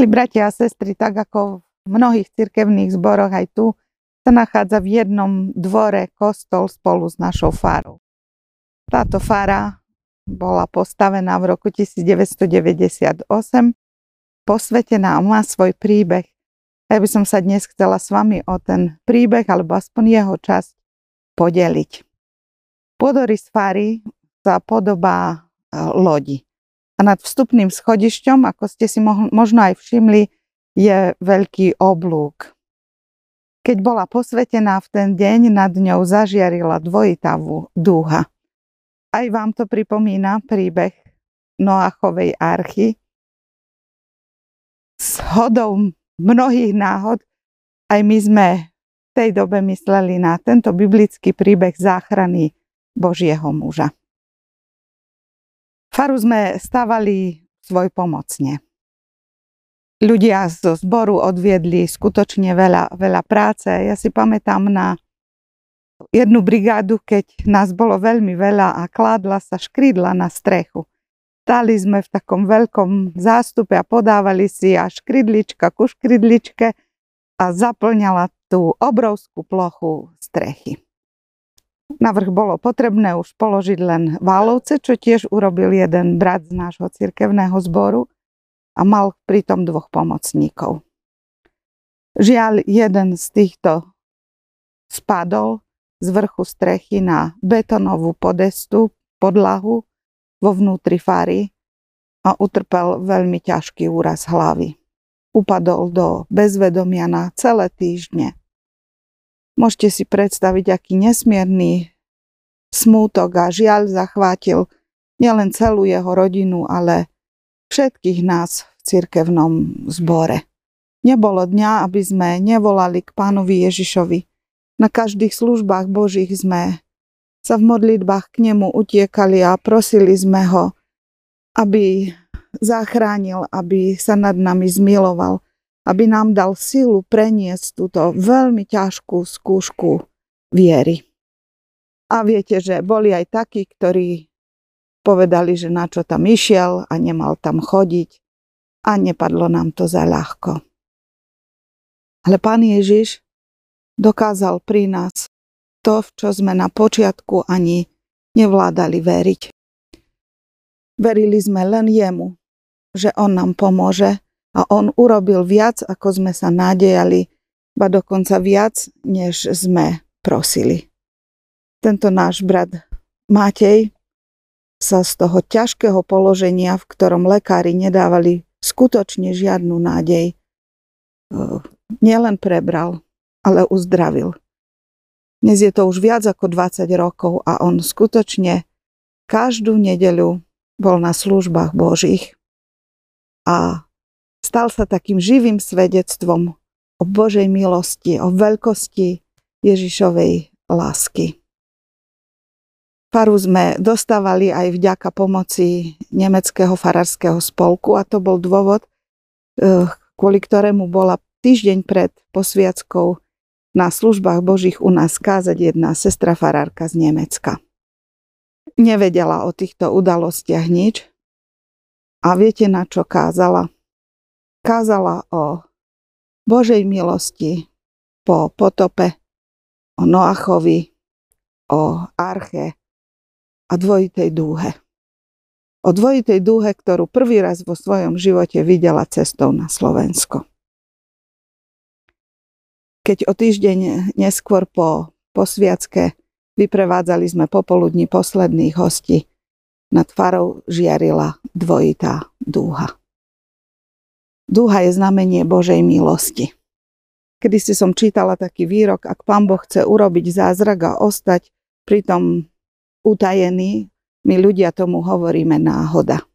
Milí bratia a sestry, tak ako v mnohých cirkevných zboroch aj tu sa nachádza v jednom dvore kostol spolu s našou farou. Táto fara bola postavená v roku 1998, posvetená a má svoj príbeh. Ja by som sa dnes chcela s vami o ten príbeh, alebo aspoň jeho časť, podeliť. Podorys fary sa podobá e, lodi. A nad vstupným schodišťom, ako ste si možno aj všimli, je veľký oblúk. Keď bola posvetená v ten deň, nad ňou zažiarila dvojitá dúha. Aj vám to pripomína príbeh Noachovej archy. S hodou mnohých náhod aj my sme v tej dobe mysleli na tento biblický príbeh záchrany Božieho muža. Faru sme stávali svoj pomocne. Ľudia zo zboru odviedli skutočne veľa, veľa práce. Ja si pamätám na jednu brigádu, keď nás bolo veľmi veľa a kládla sa škrídla na strechu. Stáli sme v takom veľkom zástupe a podávali si a škrydlička ku škrydličke a zaplňala tú obrovskú plochu strechy. Navrh bolo potrebné už položiť len válovce, čo tiež urobil jeden brat z nášho cirkevného zboru a mal pritom dvoch pomocníkov. Žiaľ, jeden z týchto spadol z vrchu strechy na betonovú podestu, podlahu vo vnútri fary a utrpel veľmi ťažký úraz hlavy. Upadol do bezvedomia na celé týždne. Môžete si predstaviť, aký nesmierny smútok a žiaľ zachvátil nielen celú jeho rodinu, ale všetkých nás v cirkevnom zbore. Nebolo dňa, aby sme nevolali k pánovi Ježišovi. Na každých službách Božích sme sa v modlitbách k nemu utiekali a prosili sme ho, aby zachránil, aby sa nad nami zmiloval, aby nám dal silu preniesť túto veľmi ťažkú skúšku viery. A viete, že boli aj takí, ktorí povedali, že na čo tam išiel a nemal tam chodiť a nepadlo nám to za ľahko. Ale pán Ježiš dokázal pri nás to, v čo sme na počiatku ani nevládali veriť. Verili sme len jemu, že on nám pomôže a on urobil viac, ako sme sa nádejali, ba dokonca viac, než sme prosili. Tento náš brat Matej sa z toho ťažkého položenia, v ktorom lekári nedávali skutočne žiadnu nádej, e, nielen prebral, ale uzdravil. Dnes je to už viac ako 20 rokov a on skutočne každú nedeľu bol na službách Božích a stal sa takým živým svedectvom o Božej milosti, o veľkosti Ježišovej lásky. Faru sme dostávali aj vďaka pomoci nemeckého farárskeho spolku a to bol dôvod, eh, kvôli ktorému bola týždeň pred posviackou na službách Božích u nás kázať jedna sestra farárka z Nemecka. Nevedela o týchto udalostiach nič a viete na čo kázala? Kázala o Božej milosti po potope, o Noachovi, o Arche a dvojitej dúhe. O dvojitej dúhe, ktorú prvý raz vo svojom živote videla cestou na Slovensko. Keď o týždeň neskôr po posviacke vyprevádzali sme popoludní posledných hostí, nad farou žiarila dvojitá dúha. Dúha je znamenie Božej milosti. Kedy si som čítala taký výrok, ak Pán Boh chce urobiť zázrak a ostať pritom utajený, my ľudia tomu hovoríme náhoda.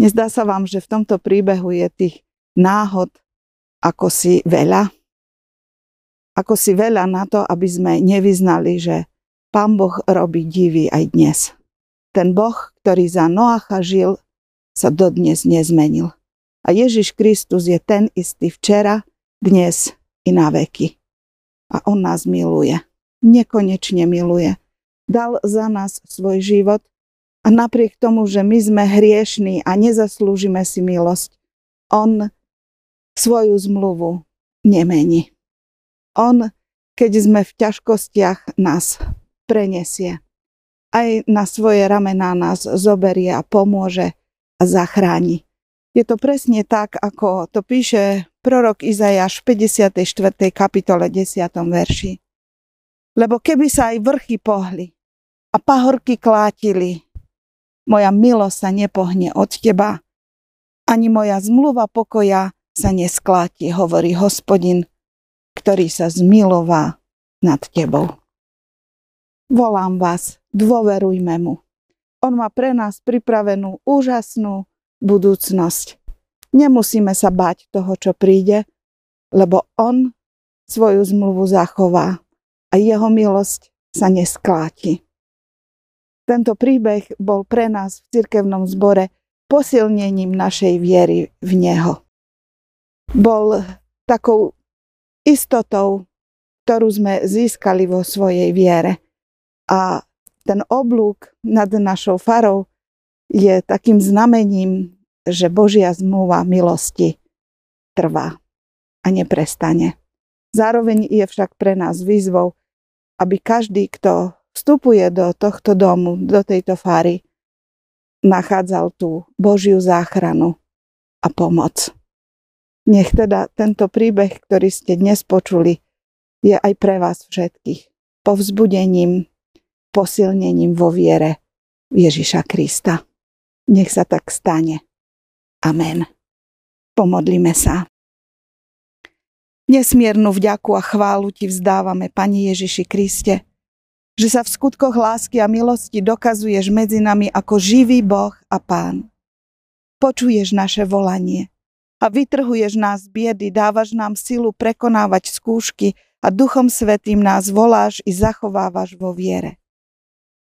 Nezdá sa vám, že v tomto príbehu je tých náhod ako si veľa? Ako si veľa na to, aby sme nevyznali, že Pán Boh robí divy aj dnes. Ten Boh, ktorý za Noacha žil, sa dodnes nezmenil. A Ježiš Kristus je ten istý včera, dnes i na veky. A On nás miluje. Nekonečne miluje. Dal za nás svoj život a napriek tomu, že my sme hriešní a nezaslúžime si milosť, On svoju zmluvu nemení. On, keď sme v ťažkostiach, nás prenesie. Aj na svoje ramená nás zoberie a pomôže a zachráni. Je to presne tak, ako to píše prorok Izajáš v 54. kapitole 10. verši. Lebo keby sa aj vrchy pohli a pahorky klátili, moja milosť sa nepohne od teba, ani moja zmluva pokoja sa neskláti, hovorí hospodin, ktorý sa zmilová nad tebou. Volám vás, dôverujme mu. On má pre nás pripravenú úžasnú budúcnosť. Nemusíme sa bať toho, čo príde, lebo on svoju zmluvu zachová a jeho milosť sa neskláti. Tento príbeh bol pre nás v cirkevnom zbore posilnením našej viery v Neho. Bol takou istotou, ktorú sme získali vo svojej viere. A ten oblúk nad našou farou je takým znamením, že Božia zmluva milosti trvá a neprestane. Zároveň je však pre nás výzvou, aby každý, kto vstupuje do tohto domu, do tejto fary, nachádzal tú Božiu záchranu a pomoc. Nech teda tento príbeh, ktorý ste dnes počuli, je aj pre vás všetkých povzbudením, posilnením vo viere Ježiša Krista. Nech sa tak stane. Amen. Pomodlíme sa. Nesmiernu vďaku a chválu Ti vzdávame, Pani Ježiši Kriste, že sa v skutkoch lásky a milosti dokazuješ medzi nami ako živý Boh a Pán. Počuješ naše volanie a vytrhuješ nás z biedy, dávaš nám silu prekonávať skúšky a Duchom Svetým nás voláš i zachovávaš vo viere.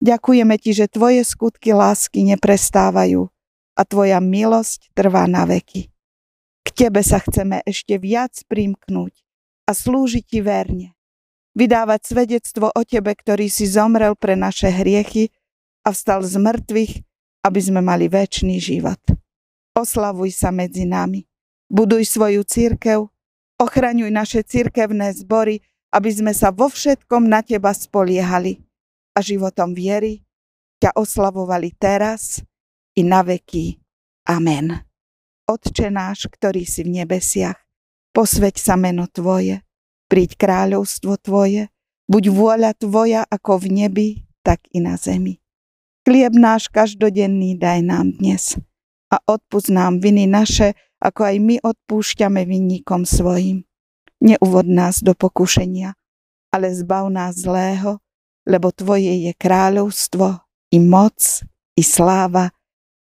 Ďakujeme Ti, že Tvoje skutky lásky neprestávajú a Tvoja milosť trvá na veky. K Tebe sa chceme ešte viac primknúť a slúžiť Ti verne vydávať svedectvo o Tebe, ktorý si zomrel pre naše hriechy a vstal z mŕtvych, aby sme mali väčší život. Oslavuj sa medzi nami. Buduj svoju církev, ochraňuj naše církevné zbory, aby sme sa vo všetkom na Teba spoliehali a životom viery ťa oslavovali teraz i na veky. Amen. Otče náš, ktorý si v nebesiach, posveď sa meno Tvoje, Príď kráľovstvo Tvoje, buď vôľa Tvoja ako v nebi, tak i na zemi. Chlieb náš každodenný daj nám dnes a odpust nám viny naše, ako aj my odpúšťame vinníkom svojim. Neuvod nás do pokušenia, ale zbav nás zlého, lebo Tvoje je kráľovstvo i moc i sláva